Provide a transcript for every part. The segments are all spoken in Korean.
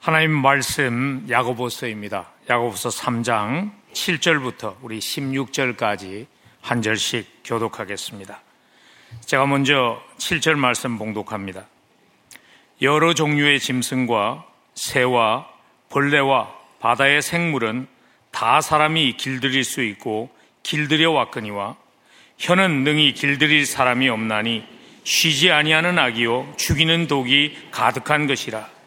하나님 말씀 야고보서입니다. 야고보서 3장 7절부터 우리 16절까지 한 절씩 교독하겠습니다. 제가 먼저 7절 말씀 봉독합니다. 여러 종류의 짐승과 새와 벌레와 바다의 생물은 다 사람이 길들일 수 있고 길들여 왔거니와 혀는 능히 길들일 사람이 없나니 쉬지 아니하는 악이요 죽이는 독이 가득한 것이라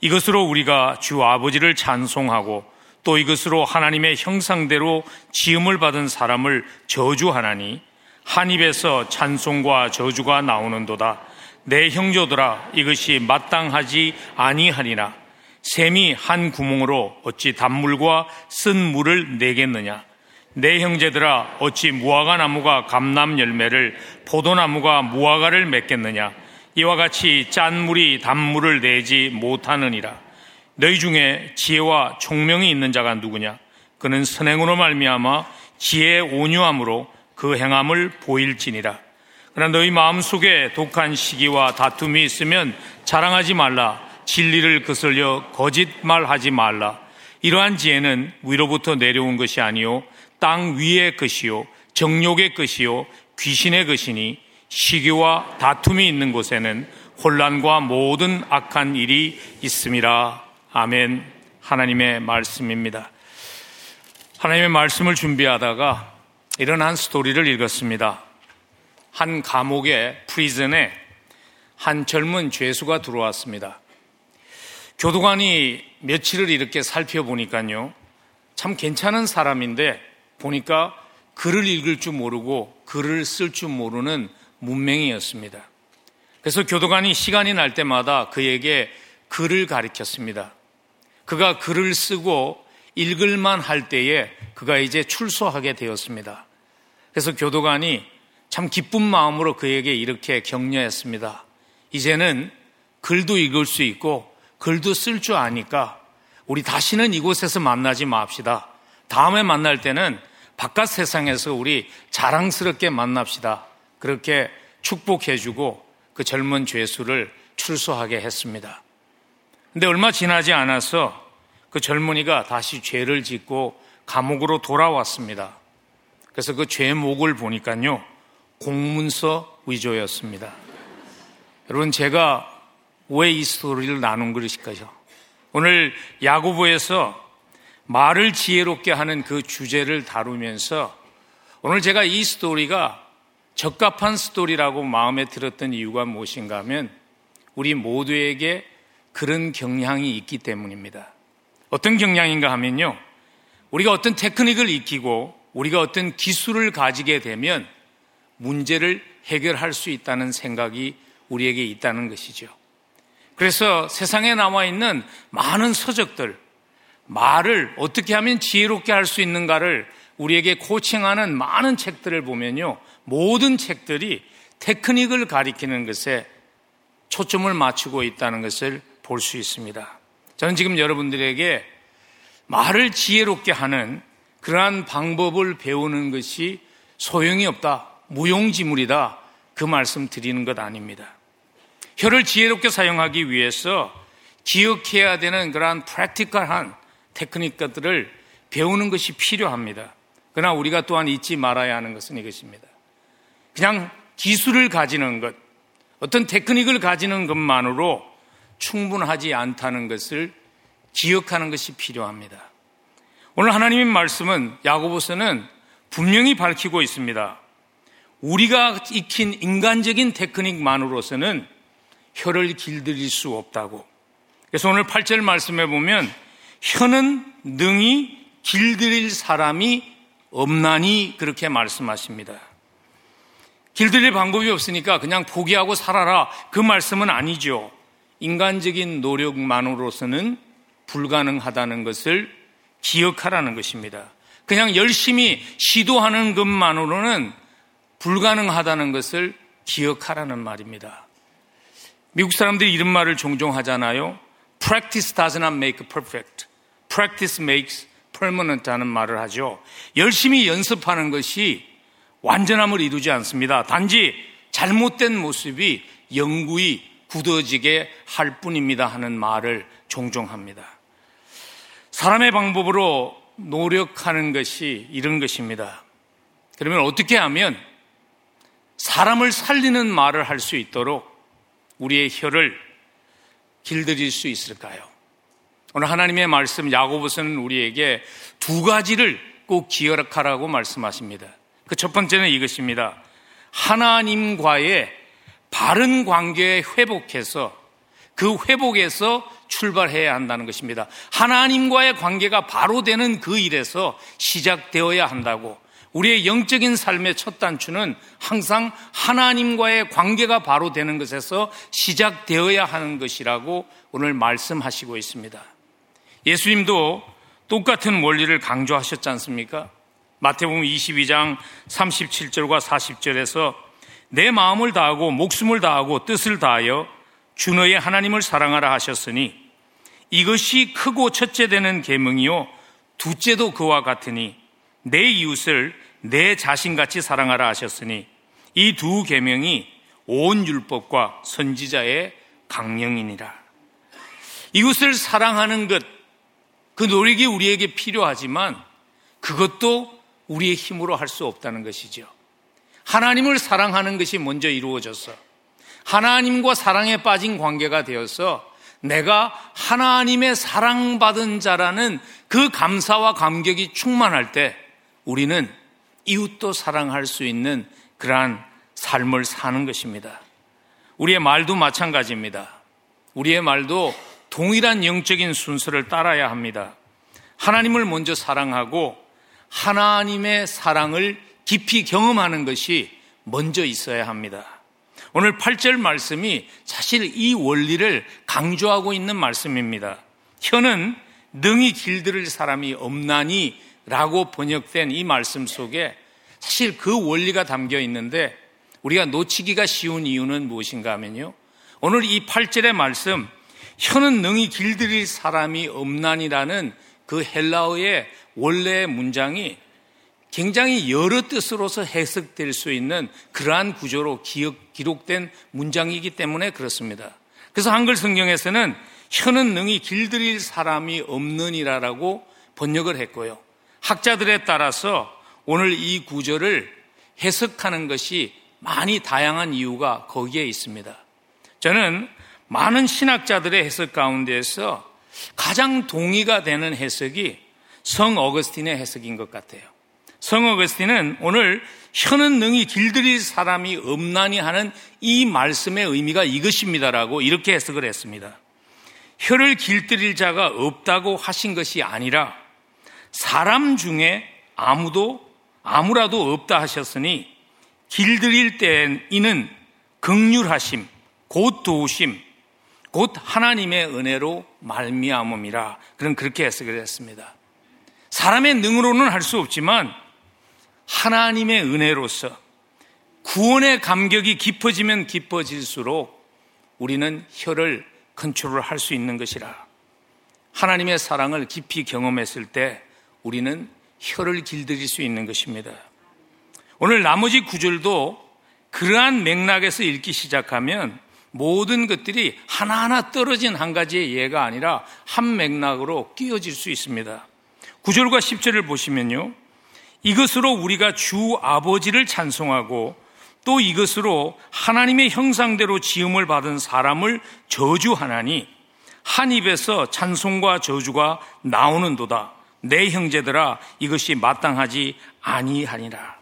이것으로 우리가 주 아버지를 찬송하고 또 이것으로 하나님의 형상대로 지음을 받은 사람을 저주하나니 한 입에서 찬송과 저주가 나오는도다. 내 형제들아 이것이 마땅하지 아니하니라. 샘이 한 구멍으로 어찌 단물과 쓴 물을 내겠느냐? 내 형제들아 어찌 무화과 나무가 감남 열매를 포도나무가 무화과를 맺겠느냐 이와 같이 짠 물이 단물을 내지 못하느니라. 너희 중에 지혜와 총명이 있는 자가 누구냐? 그는 선행으로 말미암아 지혜의 온유함으로 그 행함을 보일지니라. 그러나 너희 마음속에 독한 시기와 다툼이 있으면 자랑하지 말라. 진리를 거슬려 거짓말하지 말라. 이러한 지혜는 위로부터 내려온 것이 아니요 땅 위의 것이요 정욕의 것이요 귀신의 것이니 시기와 다툼이 있는 곳에는 혼란과 모든 악한 일이 있음이라. 아멘. 하나님의 말씀입니다. 하나님의 말씀을 준비하다가 이런 한 스토리를 읽었습니다. 한 감옥의 프리즌에 한 젊은 죄수가 들어왔습니다. 교도관이 며칠을 이렇게 살펴보니까요. 참 괜찮은 사람인데 보니까 글을 읽을 줄 모르고 글을 쓸 줄 모르는 문맹이었습니다. 그래서 교도관이 시간이 날 때마다 그에게 글을 가르쳤습니다. 그가 글을 쓰고 읽을만 할 때에 그가 이제 출소하게 되었습니다. 그래서 교도관이 참 기쁜 마음으로 그에게 이렇게 격려했습니다. 이제는 글도 읽을 수 있고 글도 쓸 줄 아니까 우리 다시는 이곳에서 만나지 맙시다. 다음에 만날 때는 바깥 세상에서 우리 자랑스럽게 만납시다. 그렇게 축복해주고 그 젊은 죄수를 출소하게 했습니다. 근데 얼마 지나지 않아서 그 젊은이가 다시 죄를 짓고 감옥으로 돌아왔습니다. 그래서 그 죄목을 보니까요, 공문서 위조였습니다. 여러분, 제가 왜 이 스토리를 나눈 것일까요? 오늘 야구부에서 말을 지혜롭게 하는 그 주제를 다루면서 오늘 제가 이 스토리가 적합한 스토리라고 마음에 들었던 이유가 무엇인가 하면 우리 모두에게 그런 경향이 있기 때문입니다. 어떤 경향인가 하면요. 우리가 어떤 테크닉을 익히고 우리가 어떤 기술을 가지게 되면 문제를 해결할 수 있다는 생각이 우리에게 있다는 것이죠. 그래서 세상에 나와 있는 많은 서적들, 말을 어떻게 하면 지혜롭게 할 수 있는가를 우리에게 코칭하는 많은 책들을 보면요. 모든 책들이 테크닉을 가리키는 것에 초점을 맞추고 있다는 것을 볼 수 있습니다. 저는 지금 여러분들에게 말을 지혜롭게 하는 그러한 방법을 배우는 것이 소용이 없다, 무용지물이다, 그 말씀 드리는 것 아닙니다. 혀를 지혜롭게 사용하기 위해서 기억해야 되는 그러한 프랙티컬한 테크닉들을 배우는 것이 필요합니다. 그러나 우리가 또한 잊지 말아야 하는 것은 이것입니다. 그냥 기술을 가지는 것, 어떤 테크닉을 가지는 것만으로 충분하지 않다는 것을 기억하는 것이 필요합니다. 오늘 하나님의 말씀은 야고보서는 분명히 밝히고 있습니다. 우리가 익힌 인간적인 테크닉만으로서는 혀를 길들일 수 없다고. 그래서 오늘 8절 말씀해 보면 혀는 능히 길들일 사람이 없나니 그렇게 말씀하십니다. 길들일 방법이 없으니까 그냥 포기하고 살아라 그 말씀은 아니죠. 인간적인 노력만으로서는 불가능하다는 것을 기억하라는 것입니다. 그냥 열심히 시도하는 것만으로는 불가능하다는 것을 기억하라는 말입니다. 미국 사람들이 이런 말을 종종 하잖아요. Practice does not make perfect. Practice makes permanent 하는 말을 하죠. 열심히 연습하는 것이 완전함을 이루지 않습니다. 단지 잘못된 모습이 영구히 굳어지게 할 뿐입니다 하는 말을 종종 합니다. 사람의 방법으로 노력하는 것이 이런 것입니다. 그러면 어떻게 하면 사람을 살리는 말을 할 수 있도록 우리의 혀를 길들일 수 있을까요? 오늘 하나님의 말씀 야고보서는 우리에게 두 가지를 꼭 기억하라고 말씀하십니다. 그 첫 번째는 이것입니다. 하나님과의 바른 관계에 회복해서 그 회복에서 출발해야 한다는 것입니다. 하나님과의 관계가 바로 되는 그 일에서 시작되어야 한다고 우리의 영적인 삶의 첫 단추는 항상 하나님과의 관계가 바로 되는 것에서 시작되어야 하는 것이라고 오늘 말씀하시고 있습니다. 예수님도 똑같은 원리를 강조하셨지 않습니까? 마태복음 22장 37절과 40절에서 내 마음을 다하고 목숨을 다하고 뜻을 다하여 주 너의 하나님을 사랑하라 하셨으니 이것이 크고 첫째 되는 계명이요 둘째도 그와 같으니 내 이웃을 내 자신같이 사랑하라 하셨으니 이 두 계명이 온 율법과 선지자의 강령이니라. 이것을 사랑하는 것, 그 노력이 우리에게 필요하지만 그것도 우리의 힘으로 할 수 없다는 것이죠. 하나님을 사랑하는 것이 먼저 이루어져서 하나님과 사랑에 빠진 관계가 되어서 내가 하나님의 사랑받은 자라는 그 감사와 감격이 충만할 때 우리는 이웃도 사랑할 수 있는 그러한 삶을 사는 것입니다. 우리의 말도 마찬가지입니다. 우리의 말도 동일한 영적인 순서를 따라야 합니다. 하나님을 먼저 사랑하고 하나님의 사랑을 깊이 경험하는 것이 먼저 있어야 합니다. 오늘 8절 말씀이 사실 이 원리를 강조하고 있는 말씀입니다. 혀는 능히 길들일 사람이 없나니 라고 번역된 이 말씀 속에 사실 그 원리가 담겨 있는데 우리가 놓치기가 쉬운 이유는 무엇인가 하면요. 오늘 이 8절의 말씀, 혀는 능히 길들일 사람이 없나니라는 그 헬라어의 원래의 문장이 굉장히 여러 뜻으로서 해석될 수 있는 그러한 구조로 기억, 기록된 문장이기 때문에 그렇습니다. 그래서 한글 성경에서는 혀는 능히 길들일 사람이 없느니라라고 번역을 했고요. 학자들에 따라서 오늘 이 구절을 해석하는 것이 많이 다양한 이유가 거기에 있습니다. 저는 많은 신학자들의 해석 가운데에서 가장 동의가 되는 해석이 성 어거스틴의 해석인 것 같아요. 성 어거스틴은 오늘 혀는 능히 길들일 사람이 없나니 하는 이 말씀의 의미가 이것입니다라고 이렇게 해석을 했습니다. 혀를 길들일 자가 없다고 하신 것이 아니라 사람 중에 아무도 아무라도 없다 하셨으니 길들일 때이는 극률하심, 곧 도우심, 곧 하나님의 은혜로 말미암음이라. 그런 그렇게 해석을 했습니다. 사람의 능으로는 할 수 없지만 하나님의 은혜로서 구원의 감격이 깊어지면 깊어질수록 우리는 혀를 컨트롤 할수 있는 것이라. 하나님의 사랑을 깊이 경험했을 때 우리는 혀를 길들일 수 있는 것입니다. 오늘 나머지 구절도 그러한 맥락에서 읽기 시작하면 모든 것들이 하나하나 떨어진 한 가지의 예가 아니라 한 맥락으로 끼어질 수 있습니다. 9절과 10절을 보시면요. 이것으로 우리가 주 아버지를 찬송하고 또 이것으로 하나님의 형상대로 지음을 받은 사람을 저주하나니 한 입에서 찬송과 저주가 나오는도다. 내 형제들아 이것이 마땅하지 아니하니라.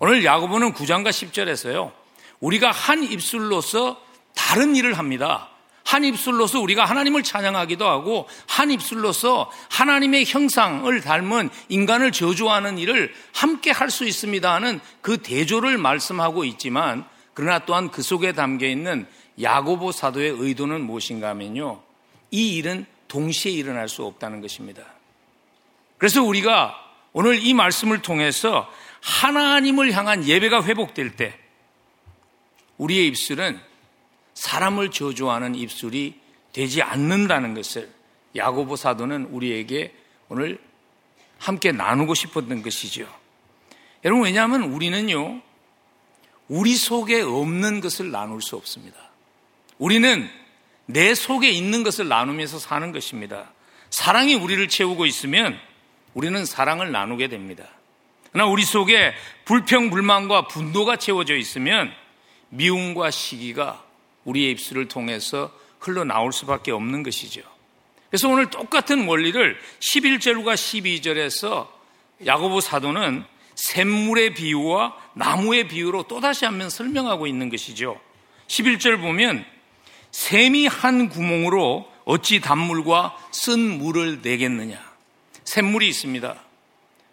오늘 야고보는 9장과 10절에서요. 우리가 한 입술로서 다른 일을 합니다. 한 입술로서 우리가 하나님을 찬양하기도 하고 한 입술로서 하나님의 형상을 닮은 인간을 저주하는 일을 함께 할 수 있습니다 하는 그 대조를 말씀하고 있지만 그러나 또한 그 속에 담겨 있는 야고보 사도의 의도는 무엇인가 하면요. 이 일은 동시에 일어날 수 없다는 것입니다. 그래서 우리가 오늘 이 말씀을 통해서 하나님을 향한 예배가 회복될 때 우리의 입술은 사람을 저주하는 입술이 되지 않는다는 것을 야고보 사도는 우리에게 오늘 함께 나누고 싶었던 것이죠. 여러분 왜냐하면 우리는요 우리 속에 없는 것을 나눌 수 없습니다. 우리는 내 속에 있는 것을 나누면서 사는 것입니다. 사랑이 우리를 채우고 있으면 우리는 사랑을 나누게 됩니다. 그러나 우리 속에 불평, 불만과 분노가 채워져 있으면 미움과 시기가 우리의 입술을 통해서 흘러나올 수밖에 없는 것이죠. 그래서 오늘 똑같은 원리를 11절과 12절에서 야고보 사도는 샘물의 비유와 나무의 비유로 또다시 한번 설명하고 있는 것이죠. 11절 보면 샘이 한 구멍으로 어찌 단물과 쓴 물을 내겠느냐. 샘물이 있습니다.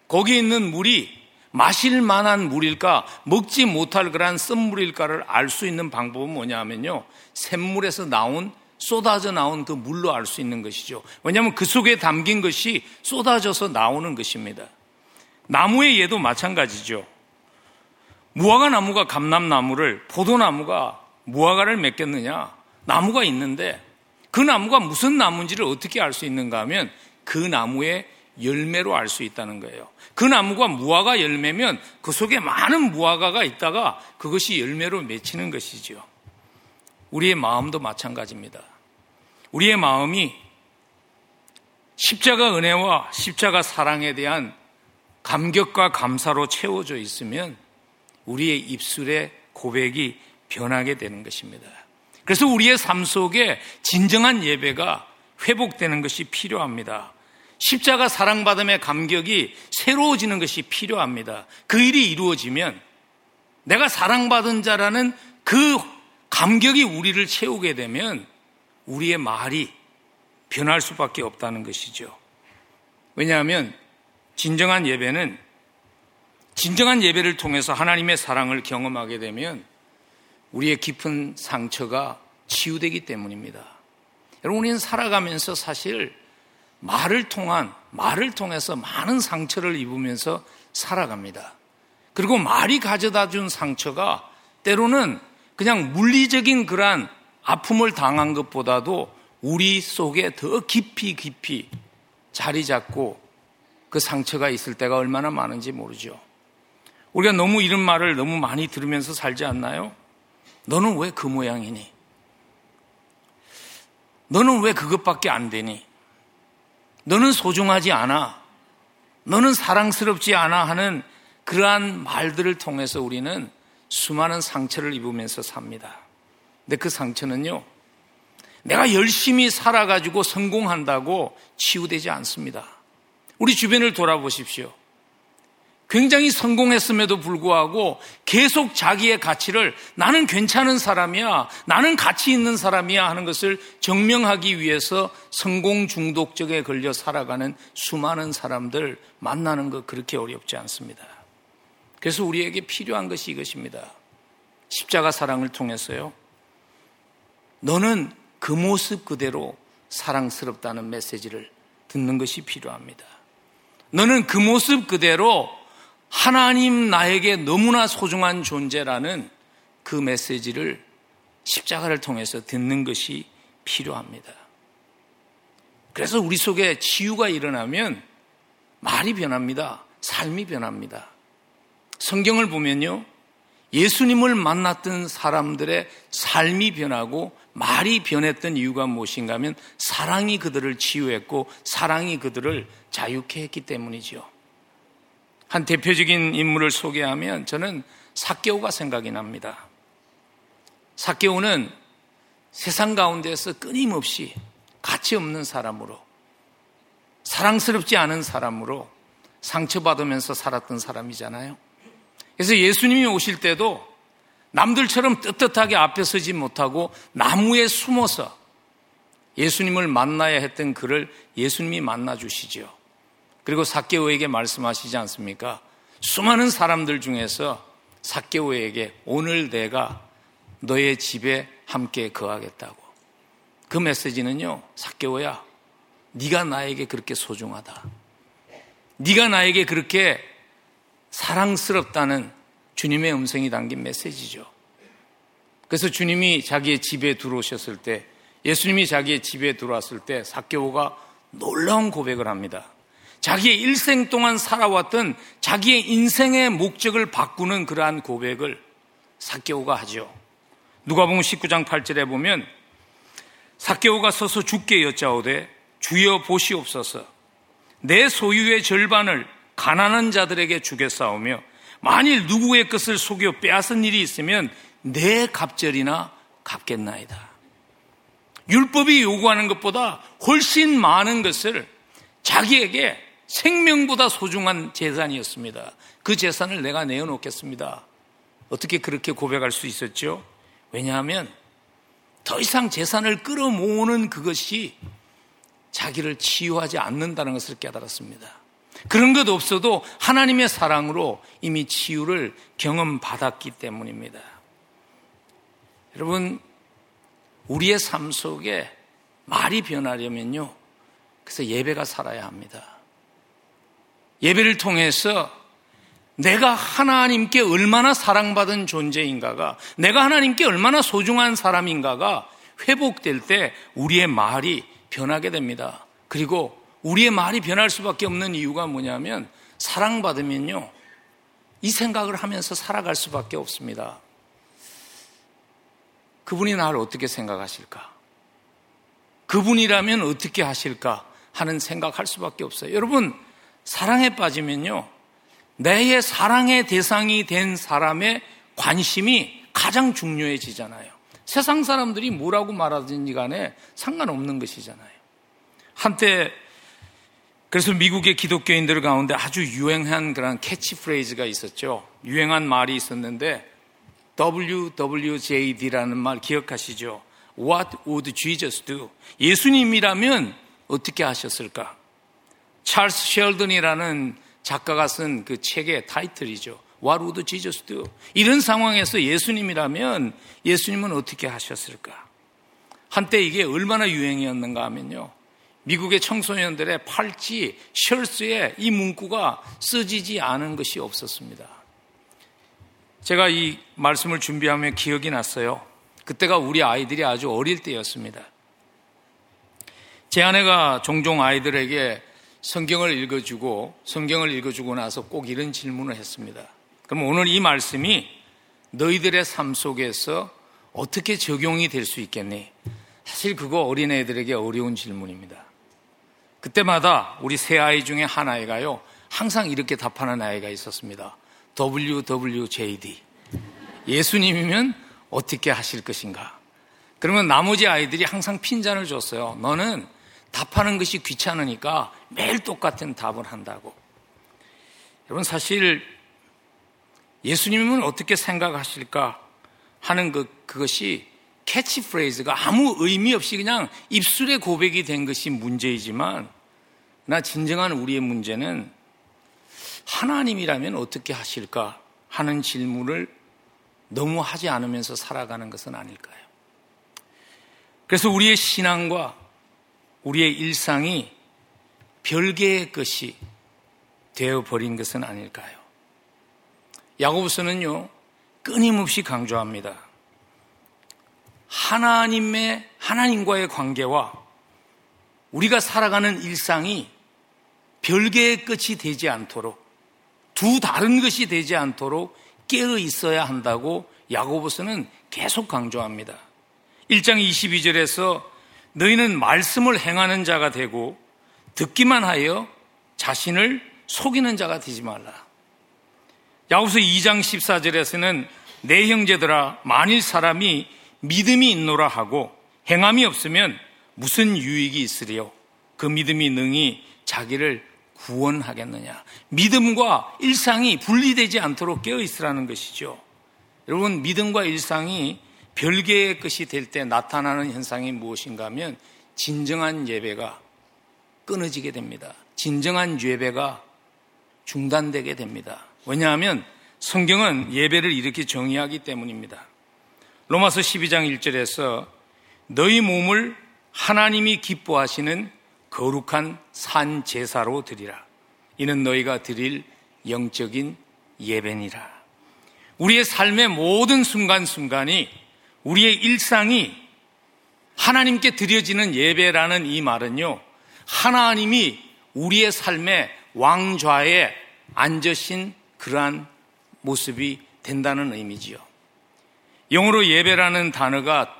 거기 있는 물이 마실 만한 물일까, 먹지 못할 그런 쓴 물일까를 알 수 있는 방법은 뭐냐 하면요. 샘물에서 나온 쏟아져 나온 그 물로 알 수 있는 것이죠. 왜냐하면 그 속에 담긴 것이 쏟아져서 나오는 것입니다. 나무의 예도 마찬가지죠. 무화과 나무가 감남나무를 포도나무가 무화과를 맺겠느냐? 나무가 있는데 그 나무가 무슨 나무인지를 어떻게 알 수 있는가 하면 그 나무의 열매로 알 수 있다는 거예요. 그 나무가 무화과 열매면 그 속에 많은 무화과가 있다가 그것이 열매로 맺히는 것이죠. 우리의 마음도 마찬가지입니다. 우리의 마음이 십자가 은혜와 십자가 사랑에 대한 감격과 감사로 채워져 있으면 우리의 입술의 고백이 변하게 되는 것입니다. 그래서 우리의 삶 속에 진정한 예배가 회복되는 것이 필요합니다. 십자가 사랑받음의 감격이 새로워지는 것이 필요합니다. 그 일이 이루어지면 내가 사랑받은 자라는 그 감격이 우리를 채우게 되면 우리의 말이 변할 수밖에 없다는 것이죠. 왜냐하면 진정한 예배는 진정한 예배를 통해서 하나님의 사랑을 경험하게 되면 우리의 깊은 상처가 치유되기 때문입니다. 여러분, 우리는 살아가면서 사실 말을 통한, 말을 통해서 많은 상처를 입으면서 살아갑니다. 그리고 말이 가져다 준 상처가 때로는 그냥 물리적인 그러한 아픔을 당한 것보다도 우리 속에 더 깊이 깊이 자리 잡고 그 상처가 있을 때가 얼마나 많은지 모르죠. 우리가 너무 이런 말을 너무 많이 들으면서 살지 않나요? 너는 왜 그 모양이니? 너는 왜 그것밖에 안 되니? 너는 소중하지 않아. 너는 사랑스럽지 않아 하는 그러한 말들을 통해서 우리는 수많은 상처를 입으면서 삽니다. 근데 그 상처는요, 내가 열심히 살아가지고 성공한다고 치유되지 않습니다. 우리 주변을 돌아보십시오. 굉장히 성공했음에도 불구하고 계속 자기의 가치를 나는 괜찮은 사람이야, 나는 가치 있는 사람이야 하는 것을 증명하기 위해서 성공 중독적에 걸려 살아가는 수많은 사람들 만나는 것 그렇게 어렵지 않습니다. 그래서 우리에게 필요한 것이 이것입니다. 십자가 사랑을 통해서요. 너는 그 모습 그대로 사랑스럽다는 메시지를 듣는 것이 필요합니다. 너는 그 모습 그대로 하나님 나에게 너무나 소중한 존재라는 그 메시지를 십자가를 통해서 듣는 것이 필요합니다. 그래서 우리 속에 치유가 일어나면 말이 변합니다. 삶이 변합니다. 성경을 보면요. 예수님을 만났던 사람들의 삶이 변하고 말이 변했던 이유가 무엇인가 하면 사랑이 그들을 치유했고 사랑이 그들을 자유케 했기 때문이죠. 한 대표적인 인물을 소개하면 저는 사개오가 생각이 납니다. 사개오는 세상 가운데서 끊임없이 가치 없는 사람으로 사랑스럽지 않은 사람으로 상처받으면서 살았던 사람이잖아요. 그래서 예수님이 오실 때도 남들처럼 떳떳하게 앞에 서지 못하고 나무에 숨어서 예수님을 만나야 했던 그를 예수님이 만나 주시죠. 그리고 사케오에게 말씀하시지 않습니까? 수많은 사람들 중에서 사케오에게 오늘 내가 너의 집에 함께 거하겠다고. 그 메시지는요. 사케오야. 네가 나에게 그렇게 소중하다. 네가 나에게 그렇게 사랑스럽다는 주님의 음성이 담긴 메시지죠. 그래서 주님이 자기의 집에 들어오셨을 때 예수님이 자기의 집에 들어왔을 때 사케오가 놀라운 고백을 합니다. 자기의 일생 동안 살아왔던 자기의 인생의 목적을 바꾸는 그러한 고백을 사개오가 하죠. 누가 보면 19장 8절에 보면 사개오가 서서 죽게 여짜오되 주여 보시옵소서 내 소유의 절반을 가난한 자들에게 주겠사오며 만일 누구의 것을 속여 빼앗은 일이 있으면 내 갑절이나 갚겠나이다. 율법이 요구하는 것보다 훨씬 많은 것을 자기에게 생명보다 소중한 재산이었습니다. 그 재산을 내가 내어놓겠습니다. 어떻게 그렇게 고백할 수 있었죠? 왜냐하면 더 이상 재산을 끌어모으는 그것이 자기를 치유하지 않는다는 것을 깨달았습니다. 그런 것 없어도 하나님의 사랑으로 이미 치유를 경험받았기 때문입니다. 여러분, 우리의 삶 속에 말이 변하려면요. 그래서 예배가 살아야 합니다. 예배를 통해서 내가 하나님께 얼마나 사랑받은 존재인가가, 내가 하나님께 얼마나 소중한 사람인가가 회복될 때 우리의 말이 변하게 됩니다. 그리고 우리의 말이 변할 수밖에 없는 이유가 뭐냐면 사랑받으면요. 이 생각을 하면서 살아갈 수밖에 없습니다. 그분이 나를 어떻게 생각하실까? 그분이라면 어떻게 하실까? 하는 생각할 수밖에 없어요. 여러분, 사랑에 빠지면요. 내의 사랑의 대상이 된 사람의 관심이 가장 중요해지잖아요. 세상 사람들이 뭐라고 말하든지 간에 상관없는 것이잖아요. 한때 그래서 미국의 기독교인들 가운데 아주 유행한 그런 캐치프레이즈가 있었죠. 유행한 말이 있었는데 WWJD라는 말 기억하시죠? What would Jesus do? 예수님이라면 어떻게 하셨을까? 찰스 셸든이라는 작가가 쓴 그 책의 타이틀이죠. What would Jesus do? 이런 상황에서 예수님이라면 예수님은 어떻게 하셨을까? 한때 이게 얼마나 유행이었는가 하면요. 미국의 청소년들의 팔찌, 셔츠에 이 문구가 써지지 않은 것이 없었습니다. 제가 이 말씀을 준비하며 기억이 났어요. 그때가 우리 아이들이 아주 어릴 때였습니다. 제 아내가 종종 아이들에게 성경을 읽어주고 성경을 읽어주고 나서 꼭 이런 질문을 했습니다. 그럼 오늘 이 말씀이 너희들의 삶 속에서 어떻게 적용이 될 수 있겠니? 사실 그거 어린애들에게 어려운 질문입니다. 그때마다 우리 세 아이 중에 한 아이가요, 항상 이렇게 답하는 아이가 있었습니다. WWJD. 예수님이면 어떻게 하실 것인가? 그러면 나머지 아이들이 항상 핀잔을 줬어요. 너는 답하는 것이 귀찮으니까 매일 똑같은 답을 한다고. 여러분, 사실 예수님은 어떻게 생각하실까 하는 그, 그것이 캐치프레이즈가 아무 의미 없이 그냥 입술의 고백이 된 것이 문제이지만 나 진정한 우리의 문제는 하나님이라면 어떻게 하실까 하는 질문을 너무 하지 않으면서 살아가는 것은 아닐까요? 그래서 우리의 신앙과 우리의 일상이 별개의 것이 되어버린 것은 아닐까요? 야고보서는요, 끊임없이 강조합니다. 하나님의, 하나님과의 관계와 우리가 살아가는 일상이 별개의 끝이 되지 않도록 두 다른 것이 되지 않도록 깨어 있어야 한다고 야고보서는 계속 강조합니다. 1장 22절에서 너희는 말씀을 행하는 자가 되고 듣기만 하여 자신을 속이는 자가 되지 말라. 야고보서 2장 14절에서는 내 형제들아 만일 사람이 믿음이 있노라 하고 행함이 없으면 무슨 유익이 있으리요? 그 믿음이 능히 자기를 구원하겠느냐? 믿음과 일상이 분리되지 않도록 깨어 있으라는 것이죠. 여러분, 믿음과 일상이 별개의 것이 될 때 나타나는 현상이 무엇인가 하면 진정한 예배가 끊어지게 됩니다. 진정한 예배가 중단되게 됩니다. 왜냐하면 성경은 예배를 이렇게 정의하기 때문입니다. 로마서 12장 1절에서 너희 몸을 하나님이 기뻐하시는 거룩한 산 제사로 드리라. 이는 너희가 드릴 영적인 예배니라. 우리의 삶의 모든 순간순간이 우리의 일상이 하나님께 드려지는 예배라는 이 말은요. 하나님이 우리의 삶의 왕좌에 앉으신 그러한 모습이 된다는 의미지요. 영어로 예배라는 단어가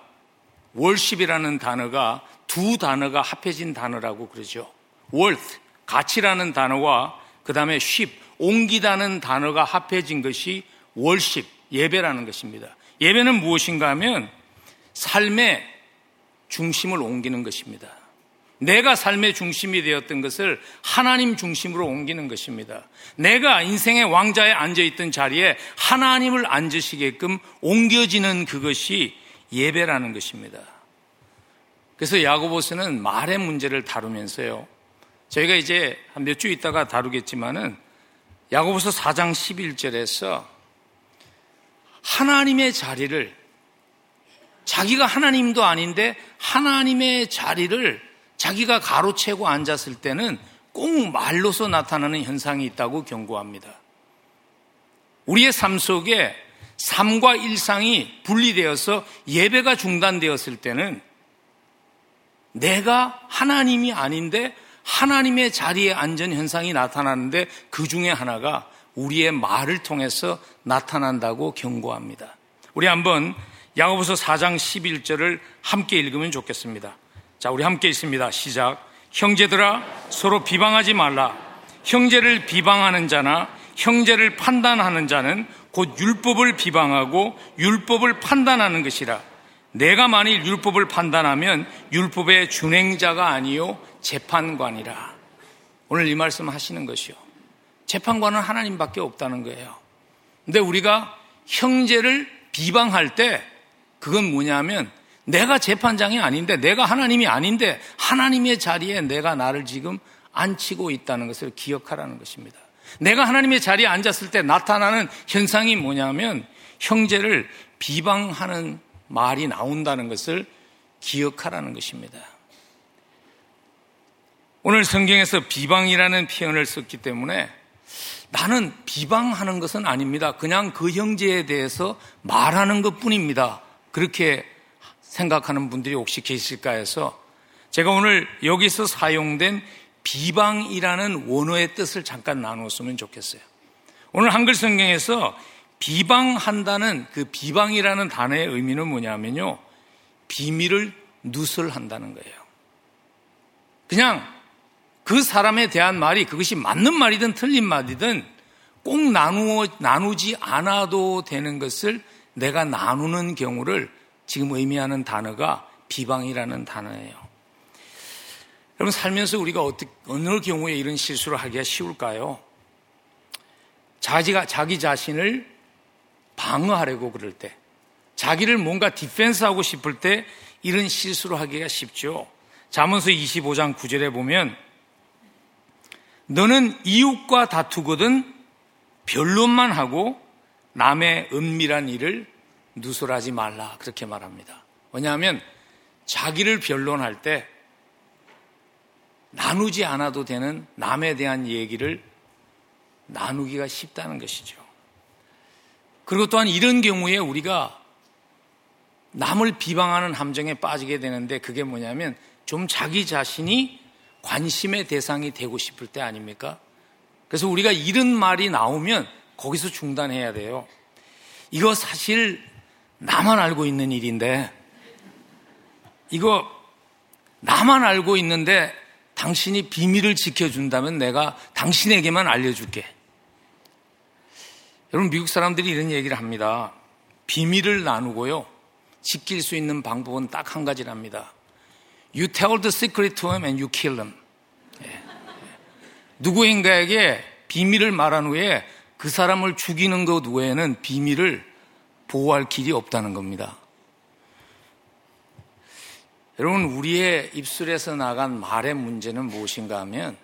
월십이라는 단어가 두 단어가 합해진 단어라고 그러죠. worth, 가치라는 단어와 그 다음에 쉽, 옮기다는 단어가 합해진 것이 월십, 예배라는 것입니다. 예배는 무엇인가 하면 삶의 중심을 옮기는 것입니다. 내가 삶의 중심이 되었던 것을 하나님 중심으로 옮기는 것입니다. 내가 인생의 왕자에 앉아있던 자리에 하나님을 앉으시게끔 옮겨지는 그것이 예배라는 것입니다. 그래서 야고보스는 말의 문제를 다루면서요. 저희가 이제 한몇주 있다가 다루겠지만은 야고보서 4장 11절에서 하나님의 자리를 자기가 하나님도 아닌데 하나님의 자리를 자기가 가로채고 앉았을 때는 꼭 말로서 나타나는 현상이 있다고 경고합니다. 우리의 삶 속에 삶과 일상이 분리되어서 예배가 중단되었을 때는 내가 하나님이 아닌데 하나님의 자리에 앉은 현상이 나타나는데 그 중에 하나가 우리의 말을 통해서 나타난다고 경고합니다. 우리 한번 야고보서 4장 11절을 함께 읽으면 좋겠습니다. 자, 우리 함께 있습니다. 시작. 형제들아 서로 비방하지 말라. 형제를 비방하는 자나 형제를 판단하는 자는 곧 율법을 비방하고 율법을 판단하는 것이라. 내가 만일 율법을 판단하면 율법의 준행자가 아니요 재판관이라. 오늘 이 말씀 하시는 것이요. 재판관은 하나님밖에 없다는 거예요. 근데 우리가 형제를 비방할 때 그건 뭐냐면 내가 재판장이 아닌데 내가 하나님이 아닌데 하나님의 자리에 내가 나를 지금 앉히고 있다는 것을 기억하라는 것입니다. 내가 하나님의 자리에 앉았을 때 나타나는 현상이 뭐냐면 형제를 비방하는 말이 나온다는 것을 기억하라는 것입니다. 오늘 성경에서 비방이라는 표현을 썼기 때문에 나는 비방하는 것은 아닙니다. 그냥 그 형제에 대해서 말하는 것 뿐입니다. 그렇게 생각하는 분들이 혹시 계실까 해서 제가 오늘 여기서 사용된 비방이라는 원어의 뜻을 잠깐 나누었으면 좋겠어요. 오늘 한글 성경에서 비방한다는 그 비방이라는 단어의 의미는 뭐냐면요. 비밀을 누설한다는 거예요. 그냥 그 사람에 대한 말이 그것이 맞는 말이든 틀린 말이든 꼭 나누어, 나누지 않아도 되는 것을 내가 나누는 경우를 지금 의미하는 단어가 비방이라는 단어예요. 여러분 살면서 우리가 어떻게, 어느 경우에 이런 실수를 하기가 쉬울까요? 자기가 자기 자신을 방어하려고 그럴 때, 자기를 뭔가 디펜스하고 싶을 때 이런 실수를 하기가 쉽죠. 잠언서 25장 9절에 보면 너는 이웃과 다투거든 변론만 하고 남의 은밀한 일을 누설하지 말라 그렇게 말합니다. 왜냐하면 자기를 변론할 때 나누지 않아도 되는 남에 대한 얘기를 나누기가 쉽다는 것이죠. 그리고 또한 이런 경우에 우리가 남을 비방하는 함정에 빠지게 되는데 그게 뭐냐면 좀 자기 자신이 관심의 대상이 되고 싶을 때 아닙니까? 그래서 우리가 이런 말이 나오면 거기서 중단해야 돼요. 이거 사실 나만 알고 있는 일인데, 이거 나만 알고 있는데 당신이 비밀을 지켜준다면 내가 당신에게만 알려줄게. 여러분, 미국 사람들이 이런 얘기를 합니다. 비밀을 나누고요. 지킬 수 있는 방법은 딱 한 가지랍니다. You tell the secret to him and you kill him. 예. 누구인가에게 비밀을 말한 후에 그 사람을 죽이는 것 외에는 비밀을 보호할 길이 없다는 겁니다. 여러분, 우리의 입술에서 나간 말의 문제는 무엇인가 하면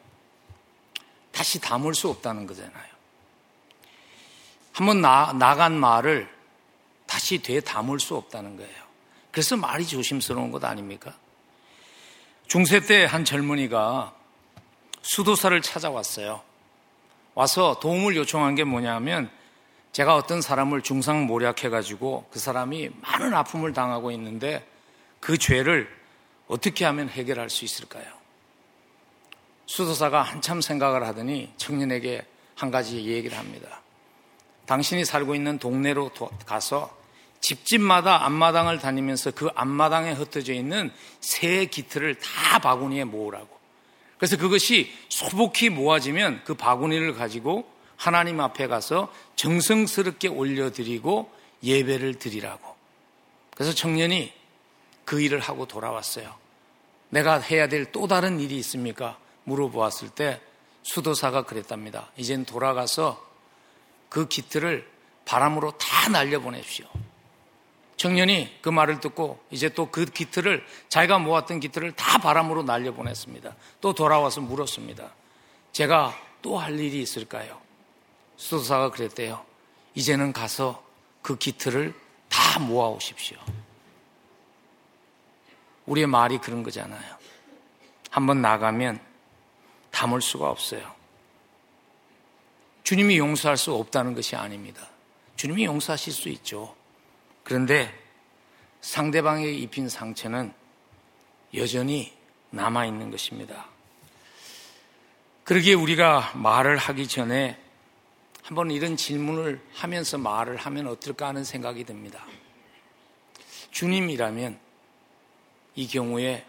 다시 담을 수 없다는 거잖아요. 한번 나, 나간 말을 다시 되담을 수 없다는 거예요. 그래서 말이 조심스러운 것 아닙니까? 중세 때 한 젊은이가 수도사를 찾아왔어요. 와서 도움을 요청한 게 뭐냐면 제가 어떤 사람을 중상 모략해가지고 그 사람이 많은 아픔을 당하고 있는데 그 죄를 어떻게 하면 해결할 수 있을까요? 수도사가 한참 생각을 하더니 청년에게 한 가지 얘기를 합니다. 당신이 살고 있는 동네로 가서 집집마다 앞마당을 다니면서 그 앞마당에 흩어져 있는 새 기틀을 다 바구니에 모으라고. 그래서 그것이 소복히 모아지면 그 바구니를 가지고 하나님 앞에 가서 정성스럽게 올려드리고 예배를 드리라고. 그래서 청년이 그 일을 하고 돌아왔어요. 내가 해야 될 또 다른 일이 있습니까? 물어보았을 때 수도사가 그랬답니다. 이젠 돌아가서 그 기틀을 바람으로 다 날려보내십시오. 청년이 그 말을 듣고 이제 또 그 기틀을 자기가 모았던 기틀을 다 바람으로 날려보냈습니다. 또 돌아와서 물었습니다. 제가 또 할 일이 있을까요? 수도사가 그랬대요. 이제는 가서 그 기틀을 다 모아오십시오. 우리의 말이 그런 거잖아요. 한번 나가면 담을 수가 없어요. 주님이 용서할 수 없다는 것이 아닙니다. 주님이 용서하실 수 있죠. 그런데 상대방에게 입힌 상처는 여전히 남아있는 것입니다. 그러기에 우리가 말을 하기 전에 한번 이런 질문을 하면서 말을 하면 어떨까 하는 생각이 듭니다. 주님이라면 이 경우에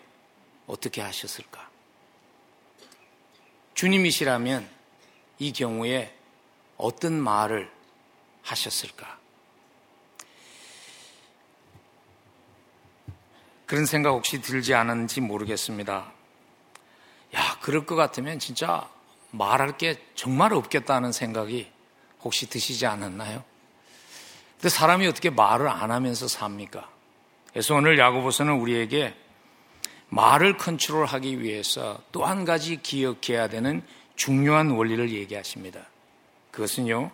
어떻게 하셨을까? 주님이시라면 이 경우에 어떤 말을 하셨을까? 그런 생각 혹시 들지 않은지 모르겠습니다. 야, 그럴 것 같으면 진짜 말할 게 정말 없겠다는 생각이 혹시 드시지 않았나요? 근데 사람이 어떻게 말을 안 하면서 삽니까? 그래서 오늘 야고보서는 우리에게 말을 컨트롤하기 위해서 또 한 가지 기억해야 되는 중요한 원리를 얘기하십니다. 그것은요,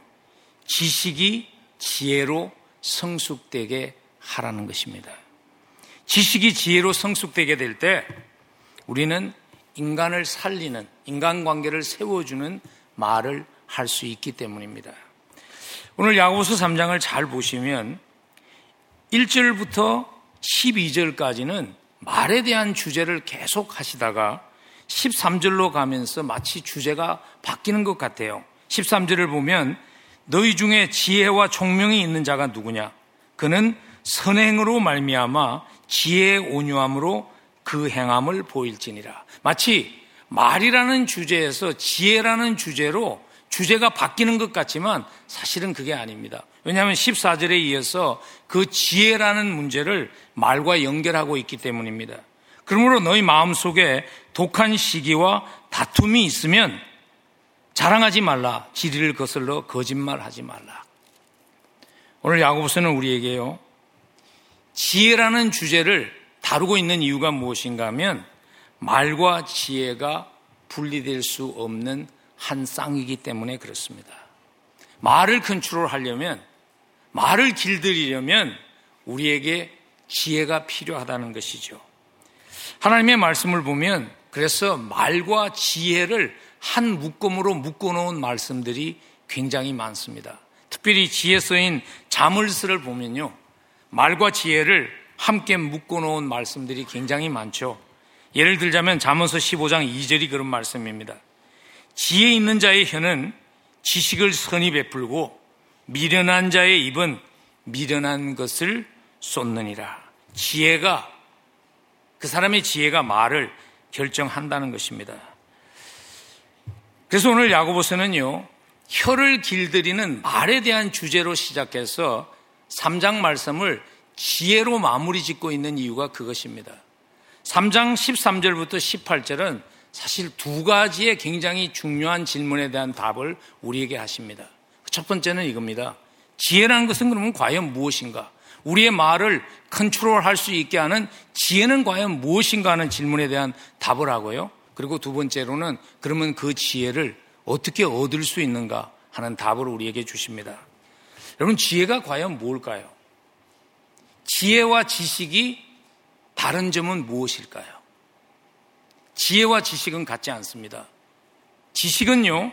지식이 지혜로 성숙되게 하라는 것입니다. 지식이 지혜로 성숙되게 될 때 우리는 인간을 살리는, 인간관계를 세워주는 말을 할 수 있기 때문입니다. 오늘 야고보서 3장을 잘 보시면 1절부터 12절까지는 말에 대한 주제를 계속 하시다가 13절로 가면서 마치 주제가 바뀌는 것 같아요. 13절을 보면 너희 중에 지혜와 총명이 있는 자가 누구냐? 그는 선행으로 말미암아 지혜의 온유함으로 그 행함을 보일지니라. 마치 말이라는 주제에서 지혜라는 주제로 주제가 바뀌는 것 같지만 사실은 그게 아닙니다. 왜냐하면 14절에 이어서 그 지혜라는 문제를 말과 연결하고 있기 때문입니다. 그러므로 너희 마음속에 독한 시기와 다툼이 있으면 자랑하지 말라. 지리를 거슬러 거짓말하지 말라. 오늘 야고보서는 우리에게요. 지혜라는 주제를 다루고 있는 이유가 무엇인가 하면 말과 지혜가 분리될 수 없는 한 쌍이기 때문에 그렇습니다. 말을 컨트롤 하려면 말을 길들이려면 우리에게 지혜가 필요하다는 것이죠. 하나님의 말씀을 보면 그래서 말과 지혜를 한 묶음으로 묶어놓은 말씀들이 굉장히 많습니다. 특별히 지혜 써인 자물스를 보면요. 말과 지혜를 함께 묶어놓은 말씀들이 굉장히 많죠. 예를 들자면 자문서 15장 2절이 그런 말씀입니다. 지혜 있는 자의 혀는 지식을 선히 베풀고 미련한 자의 입은 미련한 것을 쏟느니라. 지혜가 그 사람의 지혜가 말을 결정한다는 것입니다. 그래서 오늘 야고보서는요. 혀를 길들이는 말에 대한 주제로 시작해서 3장 말씀을 지혜로 마무리 짓고 있는 이유가 그것입니다. 3장 13절부터 18절은 사실 두 가지의 굉장히 중요한 질문에 대한 답을 우리에게 하십니다. 첫 번째는 이겁니다. 지혜라는 것은 그러면 과연 무엇인가? 우리의 말을 컨트롤할 수 있게 하는 지혜는 과연 무엇인가 하는 질문에 대한 답을 하고요. 그리고 두 번째로는 그러면 그 지혜를 어떻게 얻을 수 있는가 하는 답을 우리에게 주십니다. 여러분, 지혜가 과연 뭘까요? 지혜와 지식이 다른 점은 무엇일까요? 지혜와 지식은 같지 않습니다. 지식은요,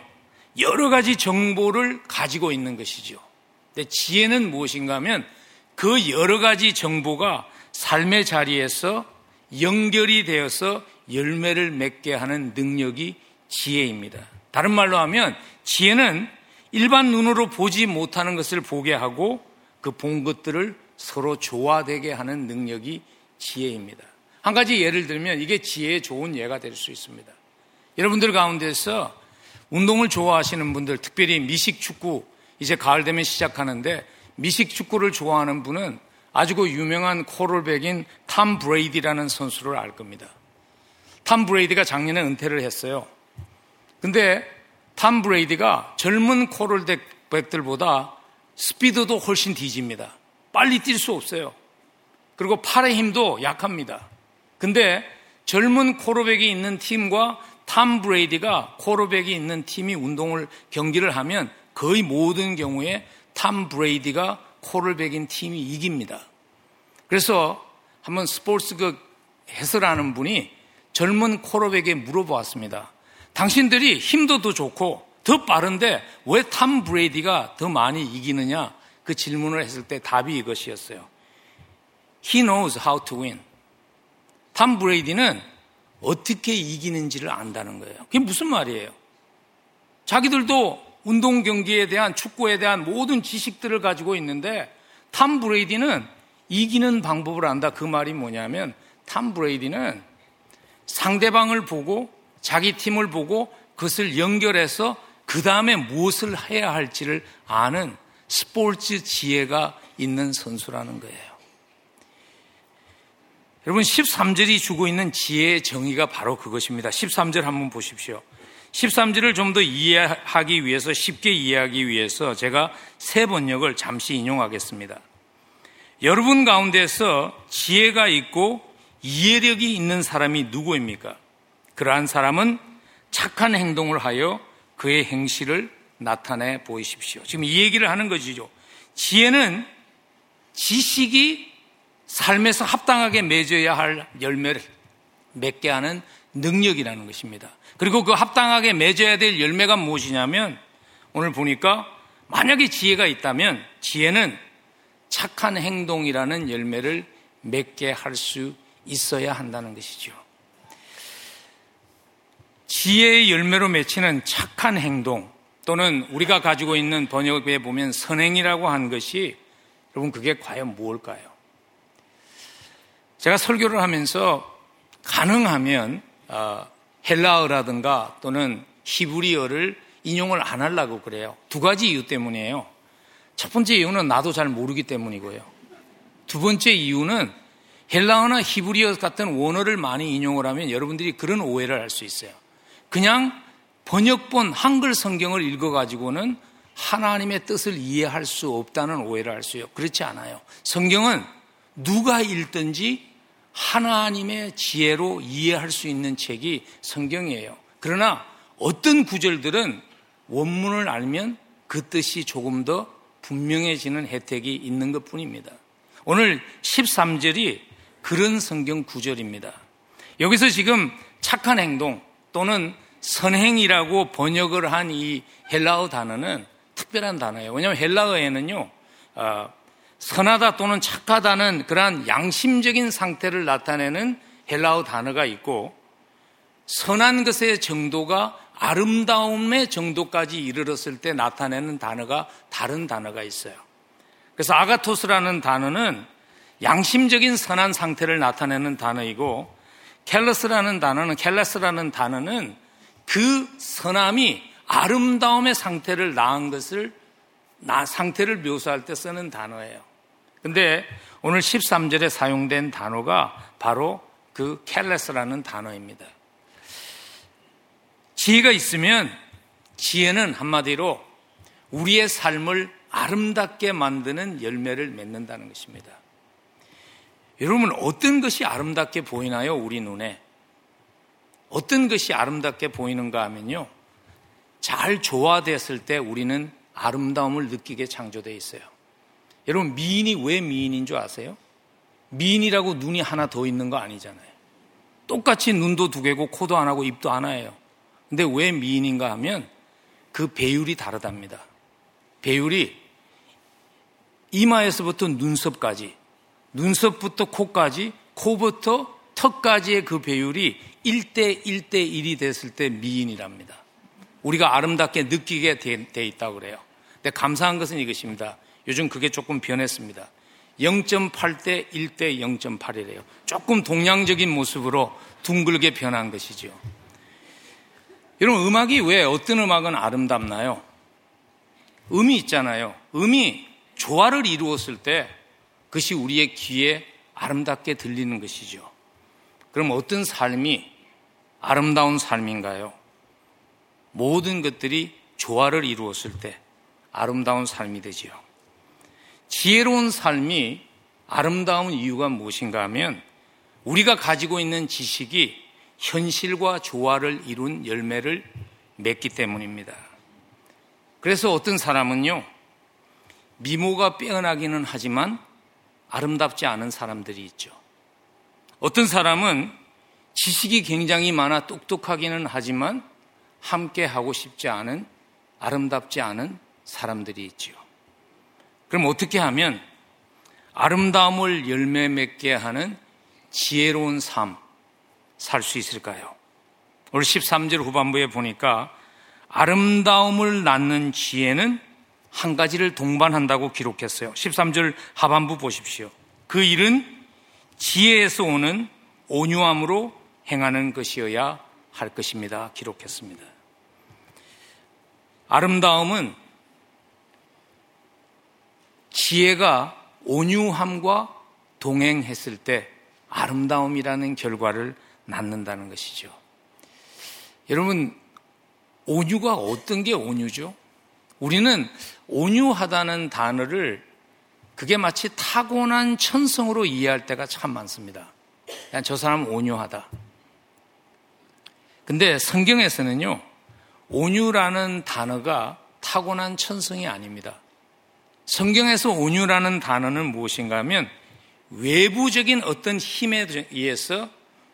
여러 가지 정보를 가지고 있는 것이죠. 근데 지혜는 무엇인가 하면 그 여러 가지 정보가 삶의 자리에서 연결이 되어서 열매를 맺게 하는 능력이 지혜입니다. 다른 말로 하면 지혜는 일반 눈으로 보지 못하는 것을 보게 하고 그 본 것들을 서로 조화되게 하는 능력이 지혜입니다. 한 가지 예를 들면 이게 지혜의 좋은 예가 될 수 있습니다. 여러분들 가운데서 운동을 좋아하시는 분들, 특별히 미식 축구, 이제 가을 되면 시작하는데 미식 축구를 좋아하는 분은 아주 그 유명한 쿼터백인 탐 브레이디라는 선수를 알 겁니다. 탐 브레이디가 작년에 은퇴를 했어요. 근데 탐 브레이디가 젊은 쿼터백들보다 스피드도 훨씬 뒤집니다. 빨리 뛸 수 없어요. 그리고 팔의 힘도 약합니다. 근데 젊은 쿼터백이 있는 팀과 탐 브레이디가 쿼터백이 있는 팀이 운동을 경기를 하면 거의 모든 경우에 탐 브레이디가 쿼터백인 팀이 이깁니다. 그래서 한번 스포츠 그 해설하는 분이 젊은 쿼터백에 물어보았습니다. 당신들이 힘도 더 좋고 더 빠른데 왜 탐 브레이디가 더 많이 이기느냐? 그 질문을 했을 때 답이 이것이었어요. He knows how to win. 탐 브레이디는 어떻게 이기는지를 안다는 거예요. 그게 무슨 말이에요? 자기들도 운동 경기에 대한 축구에 대한 모든 지식들을 가지고 있는데 탐 브레이디는 이기는 방법을 안다. 그 말이 뭐냐면 탐 브레이디는 상대방을 보고 자기 팀을 보고 그것을 연결해서 그 다음에 무엇을 해야 할지를 아는 스포츠 지혜가 있는 선수라는 거예요. 여러분 13절이 주고 있는 지혜의 정의가 바로 그것입니다. 13절 한번 보십시오. 13절을 좀 더 이해하기 위해서 쉽게 이해하기 위해서 제가 세 번역을 잠시 인용하겠습니다. 여러분 가운데서 지혜가 있고 이해력이 있는 사람이 누구입니까? 그러한 사람은 착한 행동을 하여 그의 행실을 나타내 보이십시오. 지금 이 얘기를 하는 것이죠. 지혜는 지식이 삶에서 합당하게 맺어야 할 열매를 맺게 하는 능력이라는 것입니다. 그리고 그 합당하게 맺어야 될 열매가 무엇이냐면 오늘 보니까 만약에 지혜가 있다면 지혜는 착한 행동이라는 열매를 맺게 할 수 있어야 한다는 것이죠. 지혜의 열매로 맺히는 착한 행동 또는 우리가 가지고 있는 번역에 보면 선행이라고 한 것이 여러분 그게 과연 무엇일까요? 제가 설교를 하면서 가능하면 어, 헬라어라든가 또는 히브리어를 인용을 안 하려고 그래요. 두 가지 이유 때문이에요. 첫 번째 이유는 나도 잘 모르기 때문이고요. 두 번째 이유는 헬라어나 히브리어 같은 원어를 많이 인용을 하면 여러분들이 그런 오해를 할 수 있어요. 그냥 번역본 한글 성경을 읽어가지고는 하나님의 뜻을 이해할 수 없다는 오해를 할수 있어요. 그렇지 않아요. 성경은 누가 읽든지 하나님의 지혜로 이해할 수 있는 책이 성경이에요. 그러나 어떤 구절들은 원문을 알면 그 뜻이 조금 더 분명해지는 혜택이 있는 것 뿐입니다. 오늘 13절이 그런 성경 구절입니다. 여기서 지금 착한 행동 또는 선행이라고 번역을 한 이 헬라어 단어는 특별한 단어예요. 왜냐하면 헬라어에는요, 어, 선하다 또는 착하다는 그러한 양심적인 상태를 나타내는 헬라어 단어가 있고 선한 것의 정도가 아름다움의 정도까지 이르렀을 때 나타내는 단어가 다른 단어가 있어요. 그래서 아가토스라는 단어는 양심적인 선한 상태를 나타내는 단어이고 켈러스라는 단어는 켈라스라는 단어는 그 선함이 아름다움의 상태를 낳은 것을 나 상태를 묘사할 때 쓰는 단어예요. 근데 오늘 13절에 사용된 단어가 바로 그 켈레스라는 단어입니다. 지혜가 있으면 지혜는 한마디로 우리의 삶을 아름답게 만드는 열매를 맺는다는 것입니다. 여러분, 어떤 것이 아름답게 보이나요? 우리 눈에. 어떤 것이 아름답게 보이는가 하면요. 잘 조화됐을 때 우리는 아름다움을 느끼게 창조되어 있어요. 여러분, 미인이 왜 미인인 줄 아세요? 미인이라고 눈이 하나 더 있는 거 아니잖아요. 똑같이 눈도 두 개고 코도 하나고 입도 하나예요. 근데 왜 미인인가 하면 그 배율이 다르답니다. 배율이 이마에서부터 눈썹까지, 눈썹부터 코까지, 코부터 턱까지의 그 배율이 1대 1대 1이 됐을 때 미인이랍니다. 우리가 아름답게 느끼게 돼, 돼 있다고 그래요. 근데 감사한 것은 이것입니다. 요즘 그게 조금 변했습니다. 0.8대 1대 0.8이래요. 조금 동양적인 모습으로 둥글게 변한 것이죠. 여러분, 음악이 왜 어떤 음악은 아름답나요? 음이 있잖아요. 음이 조화를 이루었을 때 그것이 우리의 귀에 아름답게 들리는 것이죠. 그럼 어떤 삶이 아름다운 삶인가요? 모든 것들이 조화를 이루었을 때 아름다운 삶이 되지요. 지혜로운 삶이 아름다운 이유가 무엇인가 하면 우리가 가지고 있는 지식이 현실과 조화를 이룬 열매를 맺기 때문입니다. 그래서 어떤 사람은요, 미모가 빼어나기는 하지만 아름답지 않은 사람들이 있죠. 어떤 사람은 지식이 굉장히 많아 똑똑하기는 하지만 함께 하고 싶지 않은 아름답지 않은 사람들이 있지요. 그럼 어떻게 하면 아름다움을 열매 맺게 하는 지혜로운 삶 살 수 있을까요? 오늘 13절 후반부에 보니까 아름다움을 낳는 지혜는 한 가지를 동반한다고 기록했어요. 13절 하반부 보십시오. 그 일은 지혜에서 오는 온유함으로 행하는 것이어야 할 것입니다. 기록했습니다. 아름다움은 지혜가 온유함과 동행했을 때 아름다움이라는 결과를 낳는다는 것이죠. 여러분, 온유가 어떤 게 온유죠? 우리는 온유하다는 단어를 그게 마치 타고난 천성으로 이해할 때가 참 많습니다. 그냥 저 사람은 온유하다. 근데 성경에서는요, 온유라는 단어가 타고난 천성이 아닙니다. 성경에서 온유라는 단어는 무엇인가 하면 외부적인 어떤 힘에 의해서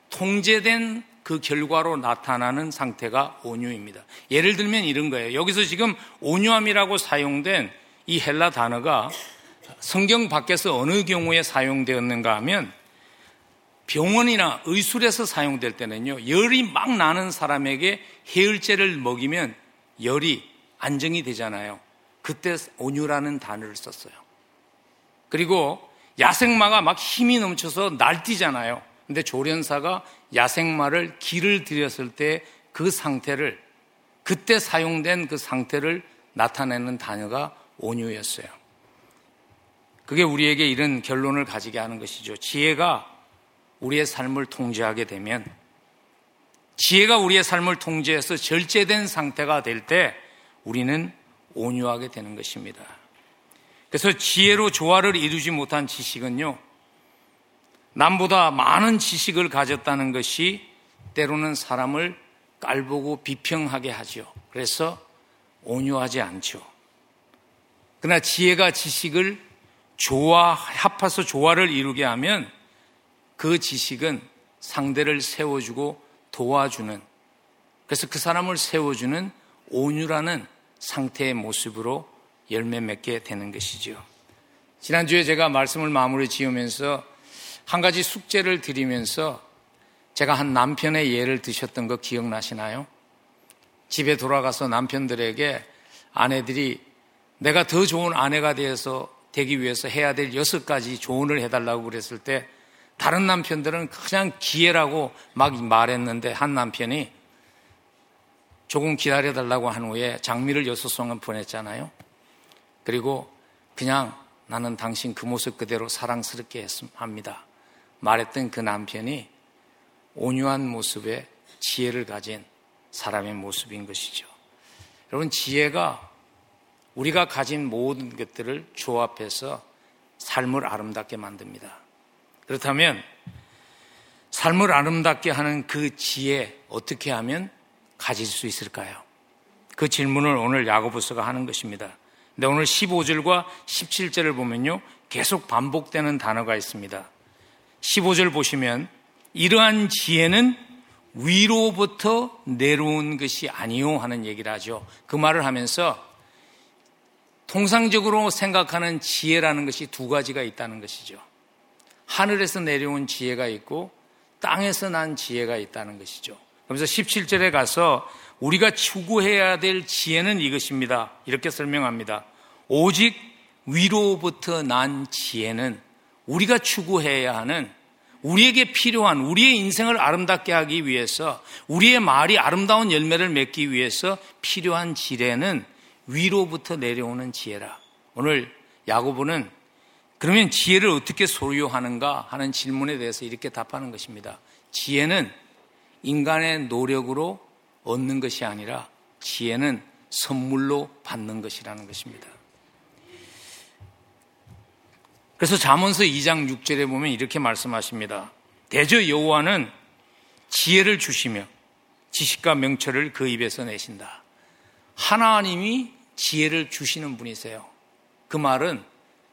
통제된 그 결과로 나타나는 상태가 온유입니다. 예를 들면 이런 거예요. 여기서 지금 온유함이라고 사용된 이 헬라 단어가 성경 밖에서 어느 경우에 사용되었는가 하면 병원이나 의술에서 사용될 때는요, 열이 막 나는 사람에게 해열제를 먹이면 열이 안정이 되잖아요. 그때 온유라는 단어를 썼어요. 그리고 야생마가 막 힘이 넘쳐서 날뛰잖아요. 근데 조련사가 야생마를 길을 들였을 때 그 상태를 그때 사용된 그 상태를 나타내는 단어가 온유였어요. 그게 우리에게 이런 결론을 가지게 하는 것이죠. 지혜가 우리의 삶을 통제하게 되면 지혜가 우리의 삶을 통제해서 절제된 상태가 될 때 우리는 온유하게 되는 것입니다. 그래서 지혜로 조화를 이루지 못한 지식은요, 남보다 많은 지식을 가졌다는 것이 때로는 사람을 깔보고 비평하게 하죠. 그래서 온유하지 않죠. 그러나 지혜가 지식을 조화, 합해서 조화를 이루게 하면 그 지식은 상대를 세워주고 도와주는 그래서 그 사람을 세워주는 온유라는 상태의 모습으로 열매 맺게 되는 것이죠. 지난주에 제가 말씀을 마무리 지으면서 한 가지 숙제를 드리면서 제가 한 남편의 예를 드셨던 거 기억나시나요? 집에 돌아가서 남편들에게 아내들이 내가 더 좋은 아내가 되어서 되기 위해서 해야 될 여섯 가지 조언을 해달라고 그랬을 때 다른 남편들은 그냥 기회라고 막 말했는데 한 남편이 조금 기다려달라고 한 후에 장미를 여섯 송은 보냈잖아요. 그리고 그냥 나는 당신 그 모습 그대로 사랑스럽게 합니다. 말했던 그 남편이 온유한 모습의 지혜를 가진 사람의 모습인 것이죠. 여러분, 지혜가 우리가 가진 모든 것들을 조합해서 삶을 아름답게 만듭니다. 그렇다면 삶을 아름답게 하는 그 지혜 어떻게 하면 가질 수 있을까요? 그 질문을 오늘 야고보서가 하는 것입니다. 근데 오늘 15절과 17절을 보면요. 계속 반복되는 단어가 있습니다. 15절 보시면 이러한 지혜는 위로부터 내려온 것이 아니요 하는 얘기를 하죠. 그 말을 하면서 통상적으로 생각하는 지혜라는 것이 두 가지가 있다는 것이죠. 하늘에서 내려온 지혜가 있고 땅에서 난 지혜가 있다는 것이죠. 그래서 17절에 가서 우리가 추구해야 될 지혜는 이것입니다. 이렇게 설명합니다. 오직 위로부터 난 지혜는 우리가 추구해야 하는 우리에게 필요한 우리의 인생을 아름답게 하기 위해서 우리의 말이 아름다운 열매를 맺기 위해서 필요한 지혜는 위로부터 내려오는 지혜라. 오늘 야고보는 그러면 지혜를 어떻게 소유하는가 하는 질문에 대해서 이렇게 답하는 것입니다. 지혜는 인간의 노력으로 얻는 것이 아니라 지혜는 선물로 받는 것이라는 것입니다. 그래서 잠언서 2장 6절에 보면 이렇게 말씀하십니다. 대저 여호와는 지혜를 주시며 지식과 명철을 그 입에서 내신다. 하나님이 지혜를 주시는 분이세요. 그 말은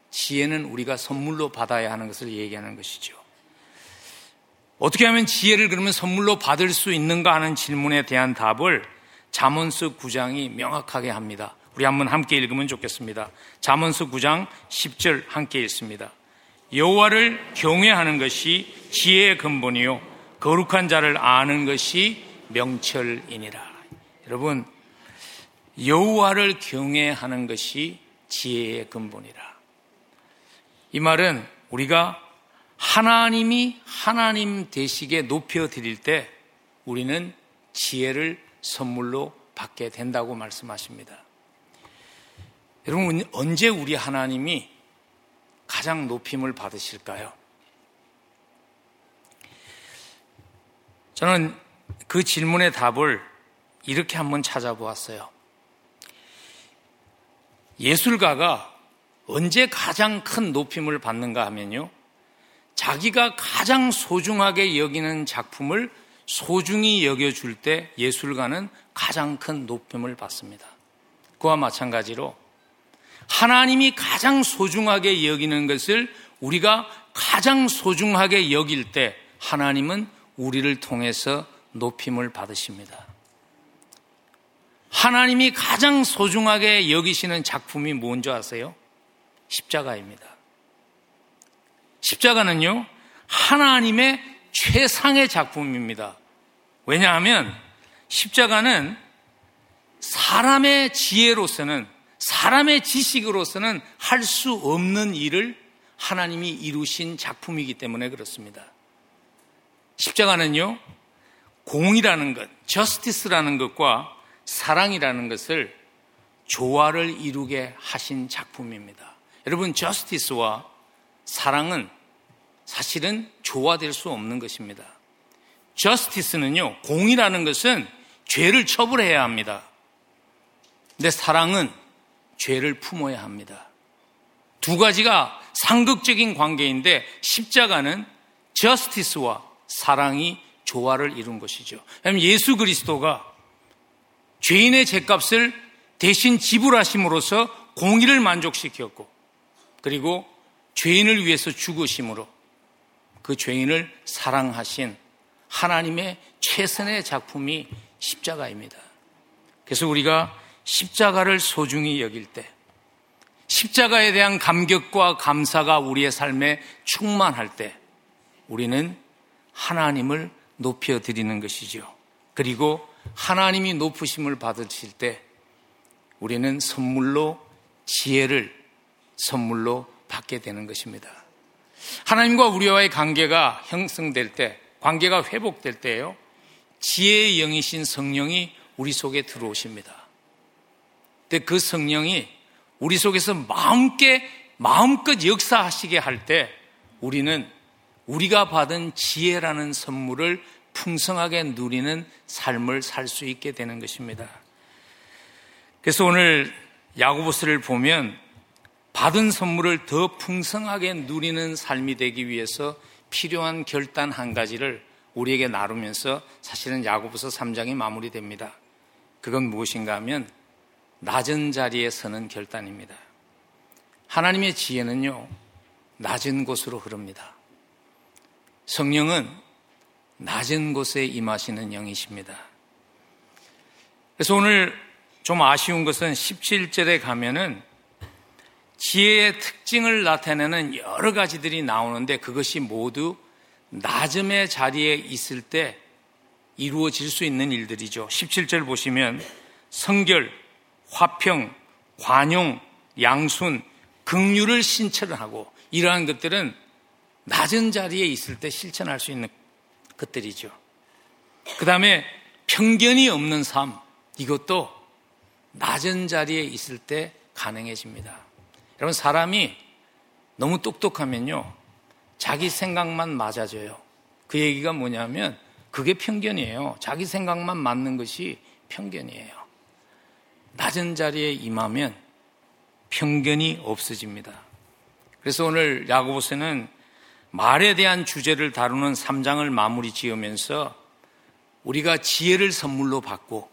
지혜는 우리가 선물로 받아야 하는 것을 얘기하는 것이죠. 어떻게 하면 지혜를 그러면 선물로 받을 수 있는가 하는 질문에 대한 답을 잠언서 9장이 명확하게 합니다. 우리 한번 함께 읽으면 좋겠습니다. 잠언서 9장 10절 함께 읽습니다. 여호와를 경외하는 것이 지혜의 근본이요 거룩한 자를 아는 것이 명철이니라. 여러분 여호와를 경외하는 것이 지혜의 근본이라. 이 말은 우리가 하나님이 하나님 되시게 높여 드릴 때 우리는 지혜를 선물로 받게 된다고 말씀하십니다. 여러분, 언제 우리 하나님이 가장 높임을 받으실까요? 저는 그 질문의 답을 이렇게 한번 찾아보았어요. 예술가가 언제 가장 큰 높임을 받는가 하면요. 자기가 가장 소중하게 여기는 작품을 소중히 여겨줄 때 예술가는 가장 큰 높임을 받습니다. 그와 마찬가지로 하나님이 가장 소중하게 여기는 것을 우리가 가장 소중하게 여길 때 하나님은 우리를 통해서 높임을 받으십니다. 하나님이 가장 소중하게 여기시는 작품이 뭔지 아세요? 십자가입니다. 십자가는요, 하나님의 최상의 작품입니다. 왜냐하면 십자가는 사람의 지혜로서는 사람의 지식으로서는 할 수 없는 일을 하나님이 이루신 작품이기 때문에 그렇습니다. 십자가는요, 공이라는 것, 저스티스라는 것과 사랑이라는 것을 조화를 이루게 하신 작품입니다. 여러분, 저스티스와 사랑은 사실은 조화될 수 없는 것입니다. 저스티스는요, 공이라는 것은 죄를 처벌해야 합니다. 근데 사랑은 죄를 품어야 합니다. 두 가지가 상극적인 관계인데 십자가는 저스티스와 사랑이 조화를 이룬 것이죠. 예수 그리스도가 죄인의 죄값을 대신 지불하심으로써 공의를 만족시켰고 그리고 죄인을 위해서 죽으심으로 그 죄인을 사랑하신 하나님의 최선의 작품이 십자가입니다. 그래서 우리가 십자가를 소중히 여길 때 십자가에 대한 감격과 감사가 우리의 삶에 충만할 때 우리는 하나님을 높여 드리는 것이죠. 그리고 하나님이 높으심을 받으실 때 우리는 선물로 지혜를 선물로 받게 되는 것입니다. 하나님과 우리와의 관계가 형성될 때, 관계가 회복될 때요, 지혜의 영이신 성령이 우리 속에 들어오십니다. 근데 그 성령이 우리 속에서 마음껏, 마음껏 역사하시게 할 때 우리는 우리가 받은 지혜라는 선물을 풍성하게 누리는 삶을 살 수 있게 되는 것입니다. 그래서 오늘 야구보스를 보면 받은 선물을 더 풍성하게 누리는 삶이 되기 위해서 필요한 결단 한 가지를 우리에게 나누면서 사실은 야구보서 3장이 마무리됩니다. 그건 무엇인가 하면 낮은 자리에 서는 결단입니다. 하나님의 지혜는요, 낮은 곳으로 흐릅니다. 성령은 낮은 곳에 임하시는 영이십니다. 그래서 오늘 좀 아쉬운 것은 17절에 가면은 지혜의 특징을 나타내는 여러 가지들이 나오는데 그것이 모두 낮음의 자리에 있을 때 이루어질 수 있는 일들이죠. 17절 보시면 성결, 화평, 관용, 양순, 긍휼을 신철을 하고 이러한 것들은 낮은 자리에 있을 때 실천할 수 있는 것들이죠. 그 다음에 편견이 없는 삶, 이것도 낮은 자리에 있을 때 가능해집니다. 여러분, 사람이 너무 똑똑하면요, 자기 생각만 맞아져요. 그 얘기가 뭐냐면, 그게 편견이에요. 자기 생각만 맞는 것이 편견이에요. 낮은 자리에 임하면 편견이 없어집니다. 그래서 오늘 야고보서는 말에 대한 주제를 다루는 3장을 마무리 지으면서 우리가 지혜를 선물로 받고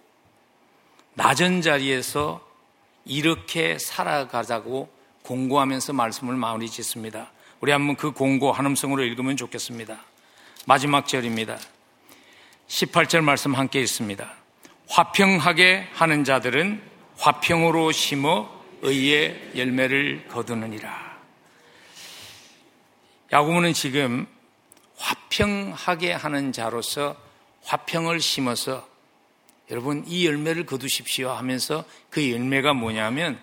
낮은 자리에서 이렇게 살아가자고 공고하면서 말씀을 마무리 짓습니다. 우리 한번 그 공고 한음성으로 읽으면 좋겠습니다. 마지막 절입니다. 18절 말씀 함께 있습니다. 화평하게 하는 자들은 화평으로 심어 의의 열매를 거두느니라. 야고보는 지금 화평하게 하는 자로서 화평을 심어서 여러분 이 열매를 거두십시오 하면서 그 열매가 뭐냐면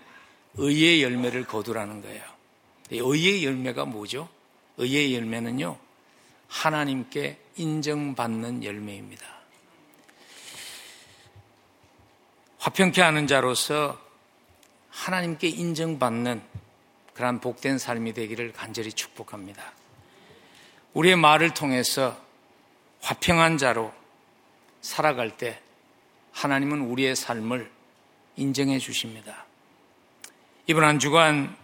의의 열매를 거두라는 거예요. 의의 열매가 뭐죠? 의의 열매는요. 하나님께 인정받는 열매입니다. 화평케 하는 자로서 하나님께 인정받는 그러한 복된 삶이 되기를 간절히 축복합니다. 우리의 말을 통해서 화평한 자로 살아갈 때 하나님은 우리의 삶을 인정해 주십니다. 이번 한 주간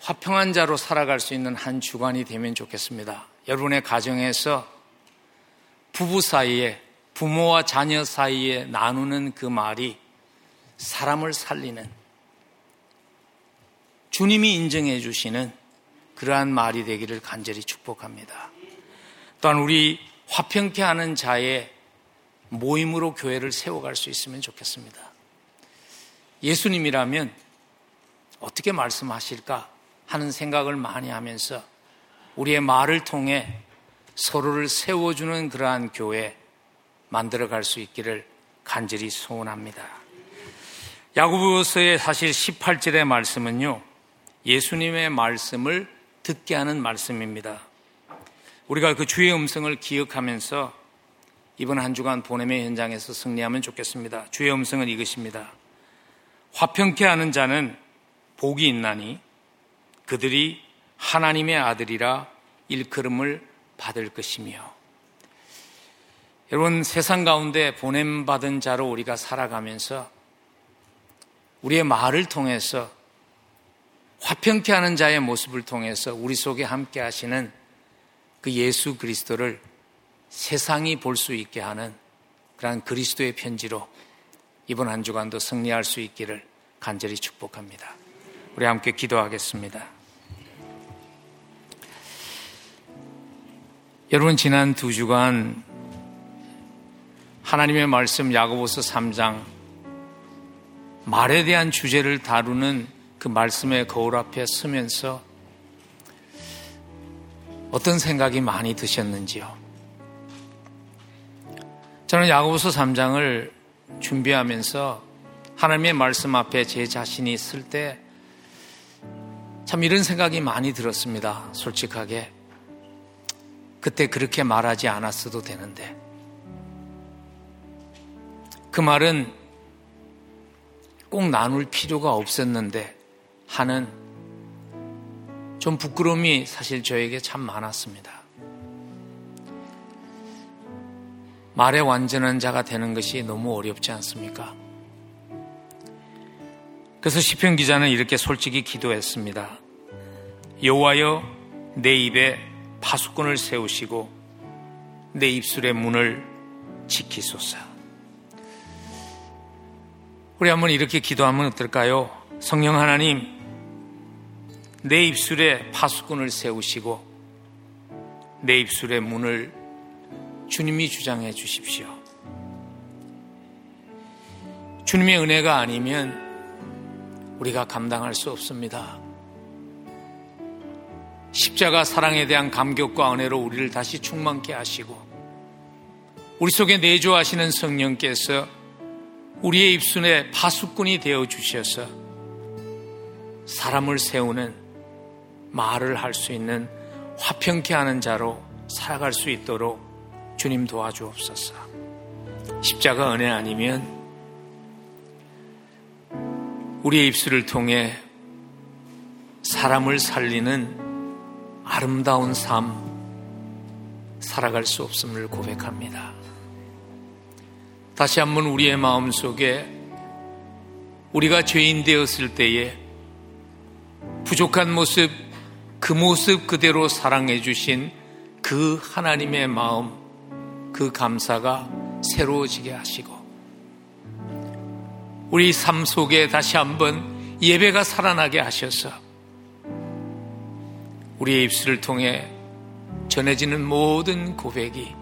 화평한 자로 살아갈 수 있는 한 주간이 되면 좋겠습니다. 여러분의 가정에서 부부 사이에 부모와 자녀 사이에 나누는 그 말이 사람을 살리는 주님이 인정해 주시는 그러한 말이 되기를 간절히 축복합니다. 또한 우리 화평케 하는 자의 모임으로 교회를 세워갈 수 있으면 좋겠습니다. 예수님이라면 어떻게 말씀하실까 하는 생각을 많이 하면서 우리의 말을 통해 서로를 세워주는 그러한 교회 만들어갈 수 있기를 간절히 소원합니다. 야구부서의 사실 18절의 말씀은요, 예수님의 말씀을 듣게 하는 말씀입니다. 우리가 그 주의 음성을 기억하면서 이번 한 주간 보냄의 현장에서 승리하면 좋겠습니다. 주의 음성은 이것입니다. 화평케 하는 자는 복이 있나니 그들이 하나님의 아들이라 일컬음을 받을 것이며 여러분 세상 가운데 보냄 받은 자로 우리가 살아가면서 우리의 말을 통해서 화평케 하는 자의 모습을 통해서 우리 속에 함께 하시는 그 예수 그리스도를 세상이 볼 수 있게 하는 그러한 그리스도의 편지로 이번 한 주간도 승리할 수 있기를 간절히 축복합니다. 우리 함께 기도하겠습니다. 여러분 지난 두 주간 하나님의 말씀 야고보서 3장 말에 대한 주제를 다루는 그 말씀의 거울 앞에 서면서 어떤 생각이 많이 드셨는지요? 저는 야고보서 3장을 준비하면서 하나님의 말씀 앞에 제 자신이 있을 때 참 이런 생각이 많이 들었습니다. 솔직하게. 그때 그렇게 말하지 않았어도 되는데. 그 말은 꼭 나눌 필요가 없었는데 하는 좀 부끄러움이 사실 저에게 참 많았습니다. 말의 완전한 자가 되는 것이 너무 어렵지 않습니까? 그래서 시편 기자는 이렇게 솔직히 기도했습니다. 여호와여 내 입에 파수꾼을 세우시고 내 입술의 문을 지키소서. 우리 한번 이렇게 기도하면 어떨까요? 성령 하나님, 내 입술에 파수꾼을 세우시고 내 입술의 문을 주님이 주장해 주십시오. 주님의 은혜가 아니면 우리가 감당할 수 없습니다. 십자가 사랑에 대한 감격과 은혜로 우리를 다시 충만케 하시고 우리 속에 내조하시는 성령께서 우리의 입순에 파수꾼이 되어 주셔서 사람을 세우는 말을 할 수 있는 화평케 하는 자로 살아갈 수 있도록 주님 도와주옵소서. 십자가 은혜 아니면 우리의 입술을 통해 사람을 살리는 아름다운 삶 살아갈 수 없음을 고백합니다. 다시 한번 우리의 마음 속에 우리가 죄인 되었을 때에 부족한 모습, 그 모습 그대로 사랑해 주신 그 하나님의 마음, 그 감사가 새로워지게 하시고, 우리 삶 속에 다시 한번 예배가 살아나게 하셔서, 우리의 입술을 통해 전해지는 모든 고백이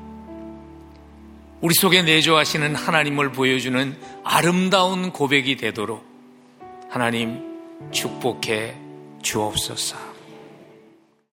우리 속에 내조하시는 하나님을 보여주는 아름다운 고백이 되도록 하나님 축복해 주옵소서.